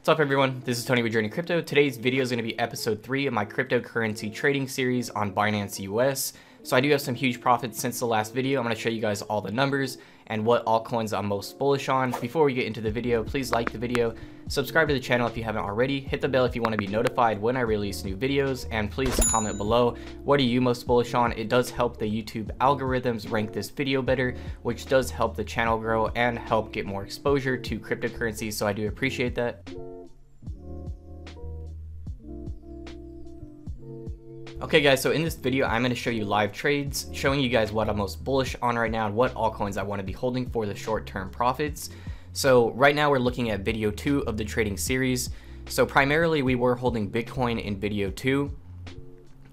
What's up everyone, this is Tony with Journey Crypto. Today's video is going to be episode 3 of my cryptocurrency trading series on Binance US. So I do have some huge profits since the last video. I'm going to show you guys all the numbers and what altcoins I'm most bullish on. Before we get into the video, please like the video, subscribe to the channel if you haven't already, hit the bell if you want to be notified when I release new videos, and please comment below what are you most bullish on. It does help the YouTube algorithms rank this video better, which does help the channel grow and help get more exposure to cryptocurrency, so I do appreciate that. Okay guys, so in this video, I'm going to show you live trades, showing you guys what I'm most bullish on right now and what altcoins I want to be holding for the short-term profits. So right now we're looking at video 2 of the trading series. So primarily we were holding Bitcoin in video 2,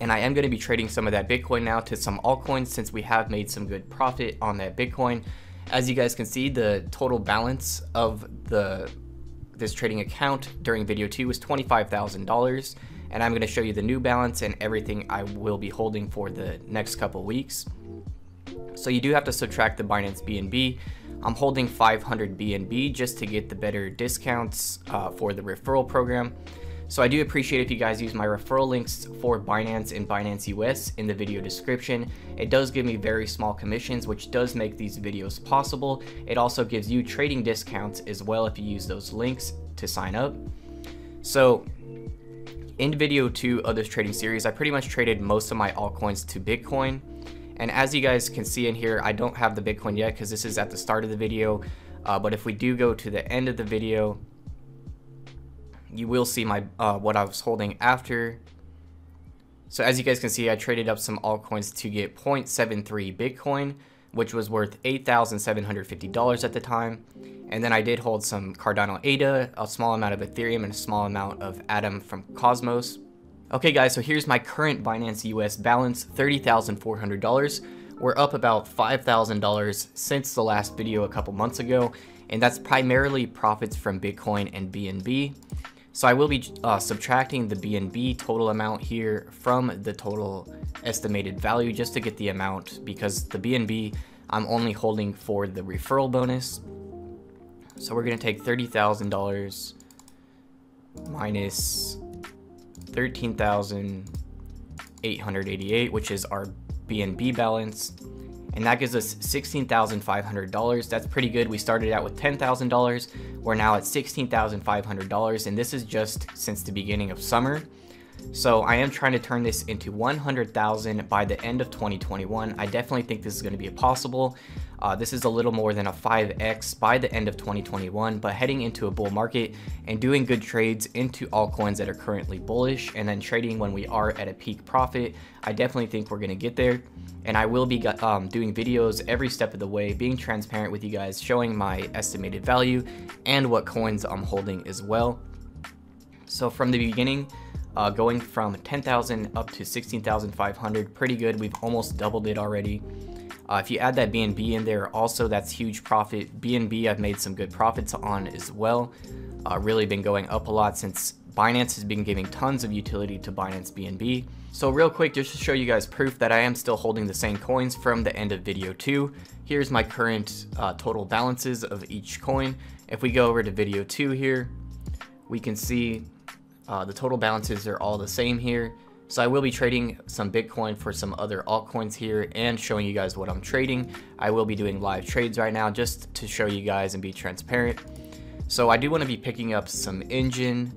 and I am going to be trading some of that Bitcoin now to some altcoins since we have made some good profit on that Bitcoin. As you guys can see, the total balance of the this trading account during video 2 was $25,000 and I'm going to show you the new balance and everything I will be holding for the next couple weeks. So you do have to subtract the Binance BNB. I'm holding 500 BNB just to get the better discounts uh, for the referral program. So I do appreciate if you guys use my referral links for Binance and Binance US in the video description. It does give me very small commissions, which does make these videos possible. It also gives you trading discounts as well if you use those links to sign up. So in video two of this trading series, I pretty much traded most of my altcoins to Bitcoin. And as you guys can see in here, I don't have the Bitcoin yet because this is at the start of the video. Uh, but if we do go to the end of the video, you will see my uh, what I was holding after. So as you guys can see, I traded up some altcoins to get 0.73 Bitcoin, which was worth $8,750 at the time. And then I did hold some Cardano ADA, a small amount of Ethereum, and a small amount of Atom from Cosmos. Okay guys, so here's my current Binance US balance, $30,400. We're up about $5,000 since the last video a couple months ago, and that's primarily profits from Bitcoin and BNB. So I will be uh, subtracting the BNB total amount here from the total estimated value just to get the amount because the BNB I'm only holding for the referral bonus. So we're to take $30,000 minus 13,888, which is our BNB balance. And that gives us $16,500. That's pretty good. We started out with $10,000. We're now at $16,500. And this is just since the beginning of summer. So I am trying to turn this into 100,000 by the end of 2021. I definitely think this is going to be possible. Uh, this is a little more than a 5x by the end of 2021, but heading into a bull market and doing good trades into altcoins that are currently bullish and then trading when we are at a peak profit, I definitely think we're going to get there. And I will be um, doing videos every step of the way, being transparent with you guys, showing my estimated value and what coins I'm holding as well. So from the beginning, uh, going from 10,000 up to 16,500, pretty good. We've almost doubled it already. Uh, if you add that BNB in there, also that's huge profit. BNB I've made some good profits on as well. Uh, really been going up a lot since Binance has been giving tons of utility to Binance BNB. So real quick, just to show you guys proof that I am still holding the same coins from the end of video 2, here's my current uh, total balances of each coin. If we go over to video 2 here, we can see uh, the total balances are all the same here. So I will be trading some Bitcoin for some other altcoins here and showing you guys what I'm trading. I will be doing live trades right now just to show you guys and be transparent. So I do want to be picking up some Enjin.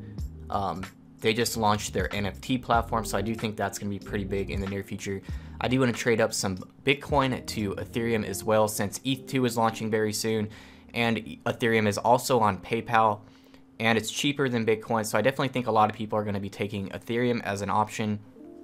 Um, they just launched their NFT platform, so I do think that's going to be pretty big in the near future. I do want to trade up some Bitcoin to Ethereum as well since ETH2 is launching very soon and Ethereum is also on PayPal and it's cheaper than Bitcoin. So I definitely think a lot of people are going to be taking Ethereum as an option.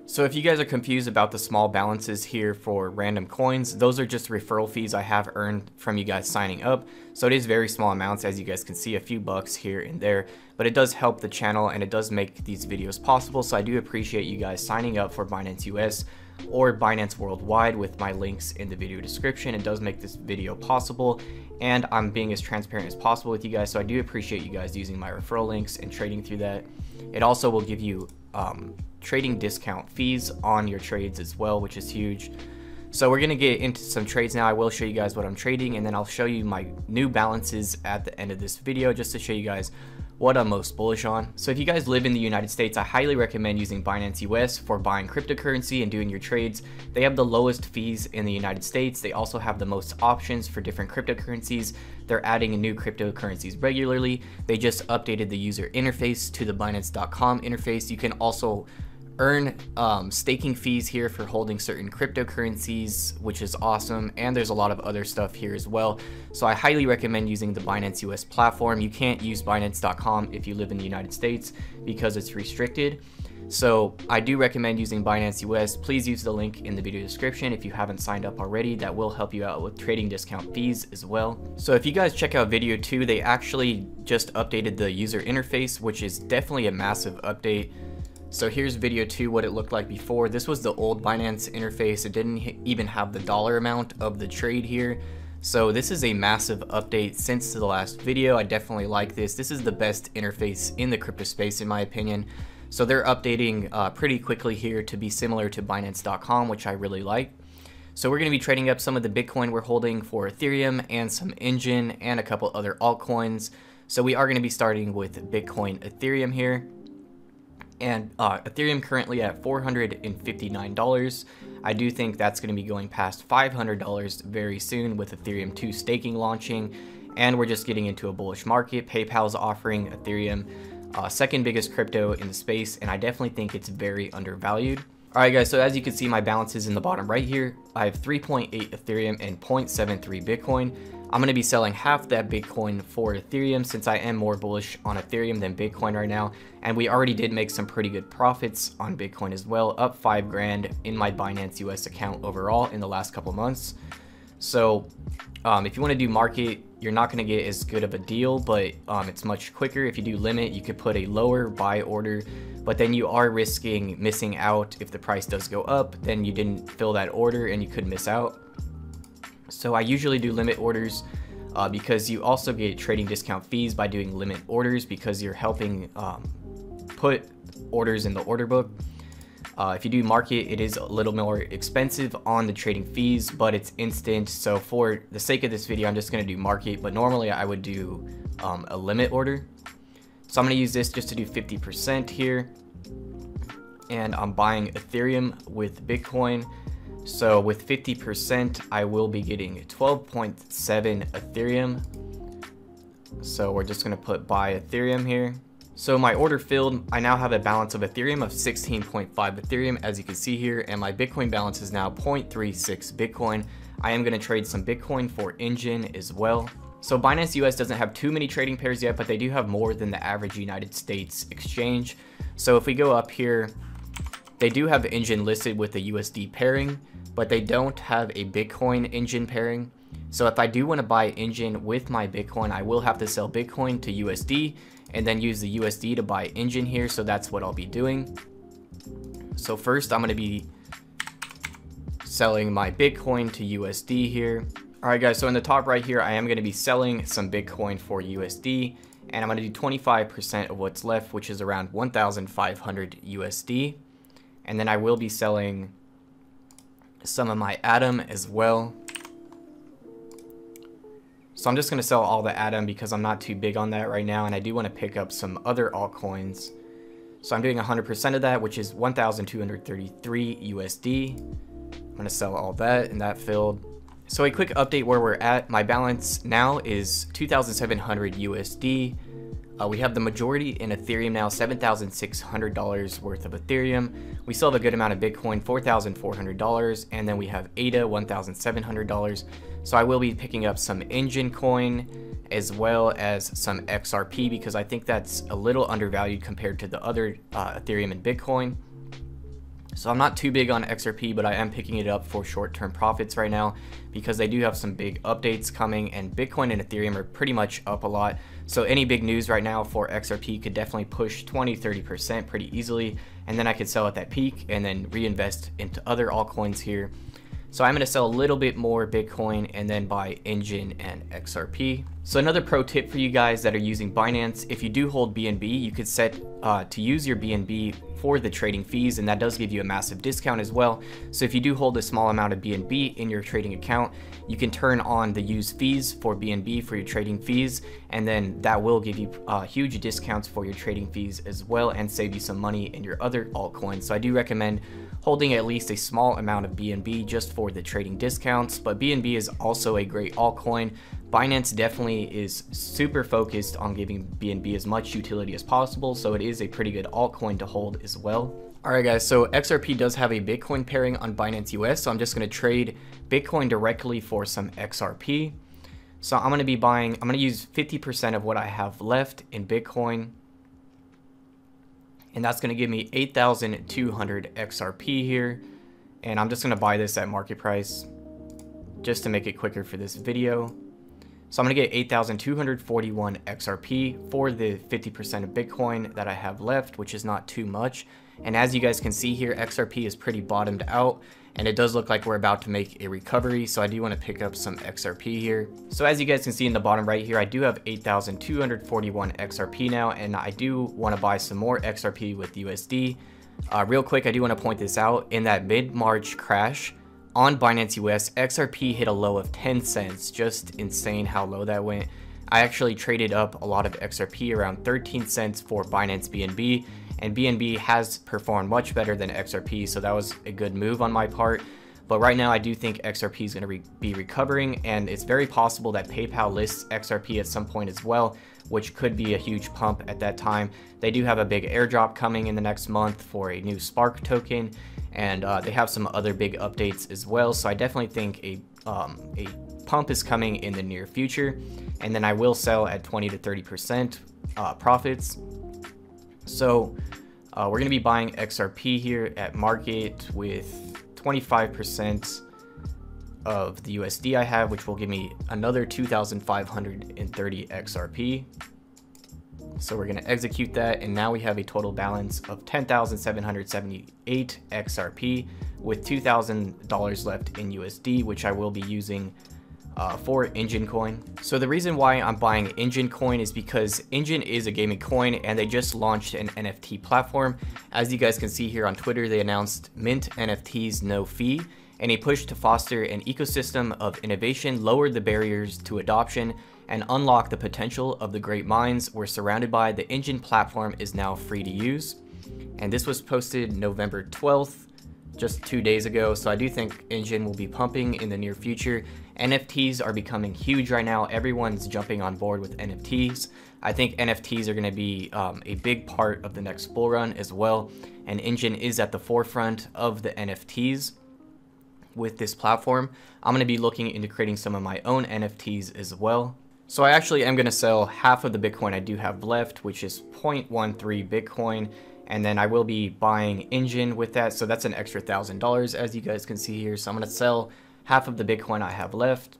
So if you guys are confused about the small balances here for random coins, those are just referral fees I have earned from you guys signing up. So it is very small amounts as you guys can see a few bucks here and there, but it does help the channel and it does make these videos possible. So I do appreciate you guys signing up for Binance US or Binance Worldwide with my links in the video description. It does make this video possible and I'm being as transparent as possible with you guys. So I do appreciate you guys using my referral links and trading through that. It also will give you um, trading discount fees on your trades as well, which is huge. So we're to get into some trades now. I will show you guys what I'm trading and then I'll show you my new balances at the end of this video just to show you guys what I'm most bullish on. So if you guys live in the United States, I highly recommend using Binance US for buying cryptocurrency and doing your trades. They have the lowest fees in the United States. They also have the most options for different cryptocurrencies. They're adding new cryptocurrencies regularly. They just updated the user interface to the Binance.com interface. You can also earn um, staking fees here for holding certain cryptocurrencies, which is awesome. And there's a lot of other stuff here as well. So I highly recommend using the Binance US platform. You can't use Binance.com if you live in the United States because it's restricted. So I do recommend using Binance US. Please use the link in the video description if you haven't signed up already. That will help you out with trading discount fees as well. So if you guys check out video two, they actually just updated the user interface, which is definitely a massive update. So here's video two, what it looked like before. This was the old Binance interface. It didn't even have the dollar amount of the trade here. So this is a massive update since the last video. I definitely like this. This is the best interface in the crypto space in my opinion. So they're updating uh, pretty quickly here to be similar to Binance.com, which I really like. So we're going to be trading up some of the Bitcoin we're holding for Ethereum and some Enjin and a couple other altcoins. So we are going to be starting with Bitcoin Ethereum here and uh, Ethereum currently at $459. I do think that's going to be going past $500 very soon with Ethereum 2 staking launching, and we're just getting into a bullish market. PayPal is offering Ethereum uh, second biggest crypto in the space, and I definitely think it's very undervalued. Alright guys, so as you can see my balance is in the bottom right here. I have 3.8 Ethereum and 0.73 Bitcoin. I'm going to be selling half that Bitcoin for Ethereum since I am more bullish on Ethereum than Bitcoin right now. And we already did make some pretty good profits on Bitcoin as well, up 5 grand in my Binance US account overall in the last couple months. So um, if you want to do market, you're not going to get as good of a deal, but um, it's much quicker. If you do limit, you could put a lower buy order, but then you are risking missing out. If the price does go up, then you didn't fill that order and you could miss out. So I usually do limit orders uh, because you also get trading discount fees by doing limit orders because you're helping um, put orders in the order book. Uh, if you do market, it is a little more expensive on the trading fees, but it's instant. So for the sake of this video, I'm just going to do market, but normally I would do um, a limit order. So I'm going to use this just to do 50% here. And I'm buying Ethereum with Bitcoin. So with 50%, I will be getting 12.7 Ethereum. So we're just gonna put buy Ethereum here. So my order filled, I now have a balance of Ethereum of 16.5 Ethereum as you can see here, and my Bitcoin balance is now 0.36 Bitcoin. I am gonna trade some Bitcoin for Enjin as well. So Binance US doesn't have too many trading pairs yet, but they do have more than the average United States exchange. So if we go up here, they do have Enjin listed with a USD pairing, but they don't have a Bitcoin Enjin pairing. So if I do want to buy Engine with my Bitcoin, I will have to sell Bitcoin to USD and then use the USD to buy Enjin here. So that's what I'll be doing. So first I'm going to be selling my Bitcoin to USD here. All right guys, so in the top right here, I am going to be selling some Bitcoin for USD and I'm going to do 25% of what's left, which is around 1,500 USD. And then I will be selling some of my Atom as well. So I'm just going to sell all the Atom because I'm not too big on that right now, and I do want to pick up some other altcoins. So I'm doing 100% of that, which is 1,233 USD. I'm going to sell all that, and that filled. So a quick update where we're at. My balance now is 2,700 USD. Uh, we have the majority in Ethereum now, $7,600 worth of Ethereum. We still have a good amount of Bitcoin, $4,400, and then we have ADA, $1,700. So I will be picking up some Enjin coin as well as some XRP because I think that's a little undervalued compared to the other uh, Ethereum and Bitcoin. So I'm not too big on XRP, but I am picking it up for short-term profits right now because they do have some big updates coming and Bitcoin and Ethereum are pretty much up a lot. So any big news right now for XRP could definitely push 20, 30% pretty easily. And then I could sell at that peak and then reinvest into other altcoins here. So I'm going to sell a little bit more Bitcoin and then buy Enjin and XRP. So another pro tip for you guys that are using Binance, if you do hold BNB, you could set uh, to use your BNB for the trading fees and that does give you a massive discount as well. So if you do hold a small amount of BNB in your trading account, you can turn on the use fees for BNB for your trading fees and then that will give you uh, huge discounts for your trading fees as well and save you some money in your other altcoins. So I do recommend holding at least a small amount of BNB just for the trading discounts, but BNB is also a great altcoin. Binance definitely is super focused on giving BNB as much utility as possible, so it is a pretty good altcoin to hold as well. Alright guys, so XRP does have a Bitcoin pairing on Binance US, so I'm just going to trade Bitcoin directly for some XRP. So I'm going to be buying, I'm going to use 50% of what I have left in Bitcoin and that's going to give me 8,200 XRP here. And I'm just going to buy this at market price just to make it quicker for this video. So I'm going to get 8,241 XRP for the 50% of Bitcoin that I have left, which is not too much. And as you guys can see here, XRP is pretty bottomed out and it does look like we're about to make a recovery so I do want to pick up some XRP here. So as you guys can see in the bottom right here I do have 8,241 XRP now and I do want to buy some more XRP with USD. Uh, real quick I do want to point this out in that mid-March crash on Binance US XRP hit a low of 10 cents just insane how low that went. I actually traded up a lot of XRP around 13 cents for Binance BNB and BNB has performed much better than XRP, so that was a good move on my part. But right now, I do think XRP is going to re be recovering, and it's very possible that PayPal lists XRP at some point as well, which could be a huge pump at that time. They do have a big airdrop coming in the next month for a new Spark token, and uh, they have some other big updates as well. So I definitely think a um, a pump is coming in the near future, and then I will sell at 20 to 30 percent uh, profits. So uh, we're going to be buying XRP here at market with 25% of the USD I have, which will give me another 2,530 XRP. So we're going to execute that, and now we have a total balance of 10,778 XRP with $2,000 left in USD, which I will be using uh, for Enjin Coin. So the reason why I'm buying Enjin Coin is because Enjin is a gaming coin and they just launched an NFT platform. As you guys can see here on Twitter, they announced Mint NFTs no fee and a push to foster an ecosystem of innovation lowered the barriers to adoption and unlock the potential of the great minds we're surrounded by. The Enjin platform is now free to use. And this was posted November 12th, just two days ago. So I do think Enjin will be pumping in the near future. NFTs are becoming huge right now. Everyone's jumping on board with NFTs. I think NFTs are going to be um, a big part of the next bull run as well. And Enjin is at the forefront of the NFTs with this platform. I'm going to be looking into creating some of my own NFTs as well. So I actually am going to sell half of the Bitcoin I do have left, which is 0.13 Bitcoin. And then I will be buying Enjin with that. So that's an extra $1,000 as you guys can see here. So I'm going to sell half of the Bitcoin I have left.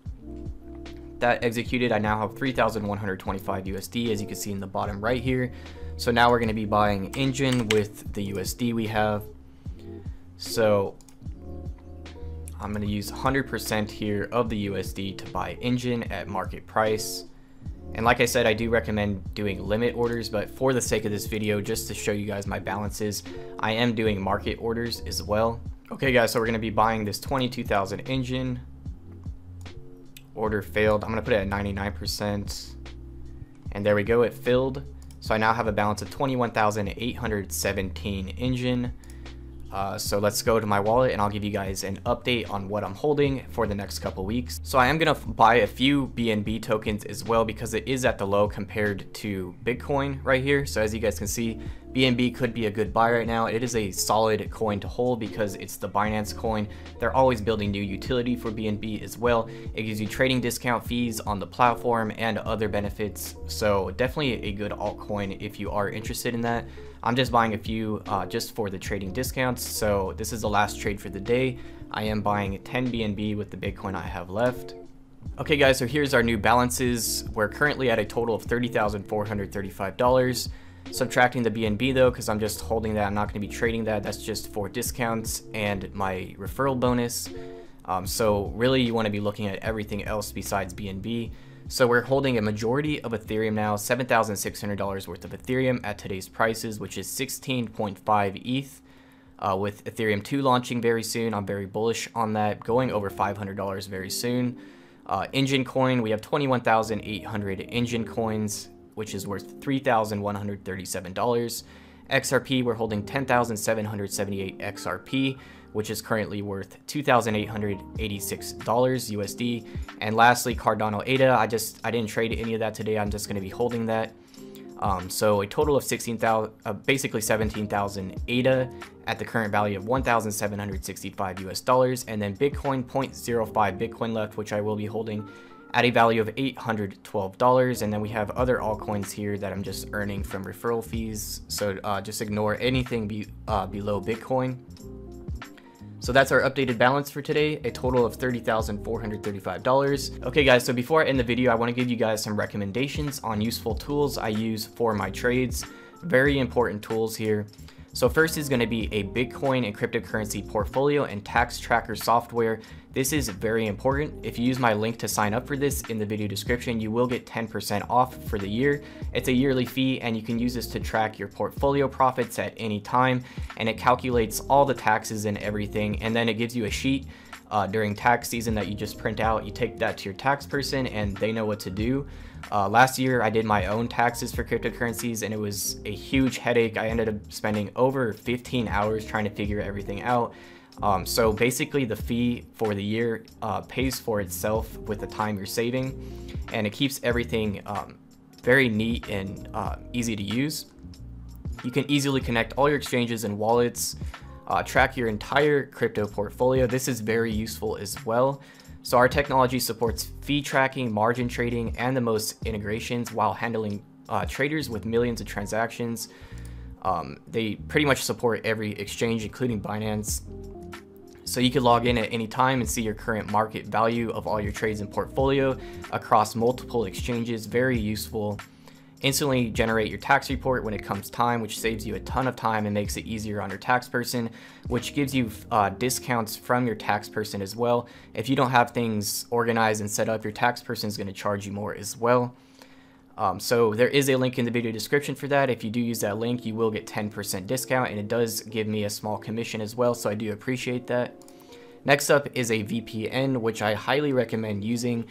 That executed, I now have 3,125 USD, as you can see in the bottom right here. So now we're going to be buying Enjin with the USD we have. So I'm going to use 100% here of the USD to buy Enjin at market price. And like I said, I do recommend doing limit orders, but for the sake of this video, just to show you guys my balances, I am doing market orders as well. Okay guys, so we're gonna be buying this 22,000 Enjin. Order failed. I'm gonna put it at 99%. And there we go, it filled. So I now have a balance of 21,817 Enjin. Uh, so let's go to my wallet and I'll give you guys an update on what I'm holding for the next couple weeks. So I am going to buy a few BNB tokens as well because it is at the low compared to Bitcoin right here. So as you guys can see, BNB could be a good buy right now. It is a solid coin to hold because it's the Binance coin. They're always building new utility for BNB as well. It gives you trading discount fees on the platform and other benefits. So definitely a good altcoin if you are interested in that. I'm just buying a few uh, just for the trading discounts. So this is the last trade for the day. I am buying 10 BNB with the Bitcoin I have left. Okay guys, so here's our new balances. We're currently at a total of $30,435. Subtracting the BNB though, because I'm just holding that, I'm not going to be trading that. That's just for discounts and my referral bonus. Um, so really you want to be looking at everything else besides BNB. So we're holding a majority of Ethereum now, $7,600 worth of Ethereum at today's prices, which is 16.5 ETH. Uh, with Ethereum 2 launching very soon, I'm very bullish on that, going over $500 very soon. Uh, Enjin Coin, we have 21,800 Enjin coins, which is worth $3,137. XRP, we're holding 10,778 XRP, which is currently worth $2,886 USD. And lastly, Cardano ADA, I just, I didn't trade any of that today. I'm just going to be holding that. Um, so a total of 16,000, uh, basically 17,000 ADA at the current value of 1,765 US dollars, and then Bitcoin 0.05 Bitcoin left, which I will be holding at a value of $812. And then we have other altcoins here that I'm just earning from referral fees. So uh, just ignore anything be, uh, below Bitcoin. So that's our updated balance for today, a total of $30,435. Okay guys, so before I end the video, I wanna give you guys some recommendations on useful tools I use for my trades. Very important tools here. So first is going to be a Bitcoin and cryptocurrency portfolio and tax tracker software. This is very important. If you use my link to sign up for this in the video description, you will get 10% off for the year. It's a yearly fee and you can use this to track your portfolio profits at any time and it calculates all the taxes and everything and then it gives you a sheet uh, during tax season that you just print out. You take that to your tax person and they know what to do. Uh, last year, I did my own taxes for cryptocurrencies and it was a huge headache. I ended up spending over 15 hours trying to figure everything out. Um, so basically, the fee for the year uh, pays for itself with the time you're saving, and it keeps everything um, very neat and uh, easy to use. You can easily connect all your exchanges and wallets uh, track your entire crypto portfolio. This is very useful as well. So our technology supports fee tracking, margin trading, and the most integrations while handling uh, traders with millions of transactions. Um, they pretty much support every exchange, including Binance. So you can log in at any time and see your current market value of all your trades and portfolio across multiple exchanges. Very useful instantly generate your tax report when it comes time, which saves you a ton of time and makes it easier on your tax person, which gives you uh, discounts from your tax person as well. If you don't have things organized and set up, your tax person is going to charge you more as well. Um, so there is a link in the video description for that. If you do use that link, you will get 10% discount and it does give me a small commission as well. So I do appreciate that. Next up is a VPN, which I highly recommend using.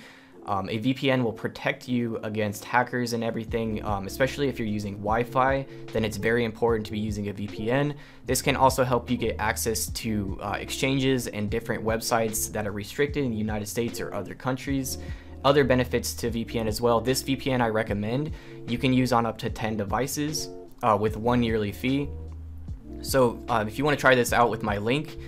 Um, a VPN will protect you against hackers and everything, um, especially if you're using Wi-Fi, then it's very important to be using a VPN. This can also help you get access to uh, exchanges and different websites that are restricted in the United States or other countries. Other benefits to VPN as well. This VPN I recommend you can use on up to 10 devices uh, with one yearly fee. So uh, if you want to try this out with my link,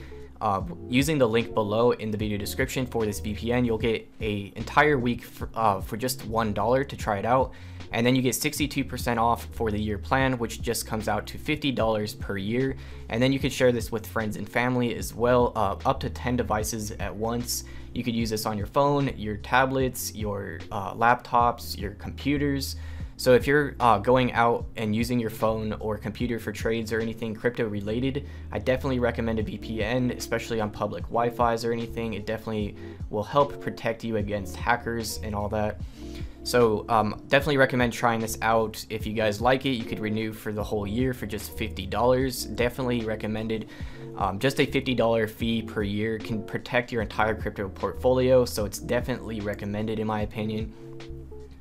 uh, using the link below in the video description for this VPN, you'll get a entire week for, uh, for just $1 to try it out. And then you get 62% off for the year plan, which just comes out to $50 per year. And then you can share this with friends and family as well, uh, up to 10 devices at once. You could use this on your phone, your tablets, your uh, laptops, your computers. So if you're uh, going out and using your phone or computer for trades or anything crypto related, I definitely recommend a VPN, especially on public Wi-Fi's or anything. It definitely will help protect you against hackers and all that. So um, definitely recommend trying this out. If you guys like it, you could renew for the whole year for just $50. Definitely recommended. Um, just a $50 fee per year can protect your entire crypto portfolio, so it's definitely recommended in my opinion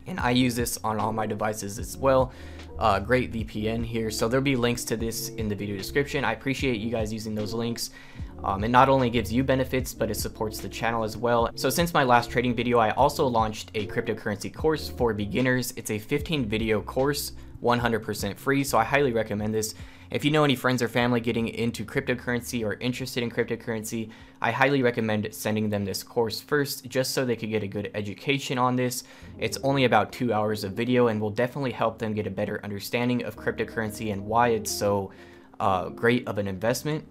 and I use this on all my devices as well. Uh, great VPN here. So there'll be links to this in the video description. I appreciate you guys using those links. Um, it not only gives you benefits, but it supports the channel as well. So since my last trading video, I also launched a cryptocurrency course for beginners. It's a 15 video course 100% free, so I highly recommend this. If you know any friends or family getting into cryptocurrency or interested in cryptocurrency, I highly recommend sending them this course first just so they could get a good education on this. It's only about two hours of video and will definitely help them get a better understanding of cryptocurrency and why it's so uh, great of an investment.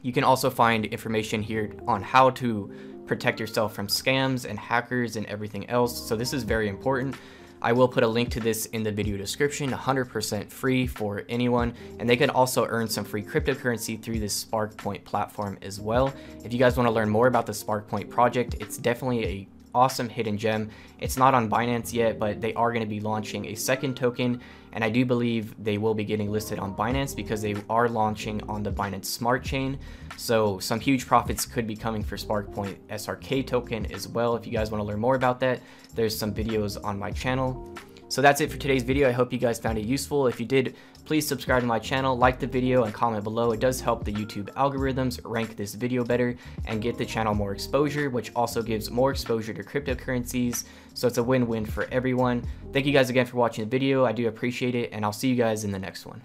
You can also find information here on how to protect yourself from scams and hackers and everything else, so this is very important. I will put a link to this in the video description, 100% free for anyone, and they can also earn some free cryptocurrency through this SparkPoint platform as well. If you guys want to learn more about the SparkPoint project, it's definitely a awesome hidden gem. It's not on Binance yet, but they are going to be launching a second token, and I do believe they will be getting listed on Binance because they are launching on the Binance Smart Chain. So some huge profits could be coming for SparkPoint SRK token as well. If you guys want to learn more about that, there's some videos on my channel. So that's it for today's video. I hope you guys found it useful. If you did, please subscribe to my channel, like the video, and comment below. It does help the YouTube algorithms rank this video better and get the channel more exposure, which also gives more exposure to cryptocurrencies. So it's a win-win for everyone. Thank you guys again for watching the video. I do appreciate it, and I'll see you guys in the next one.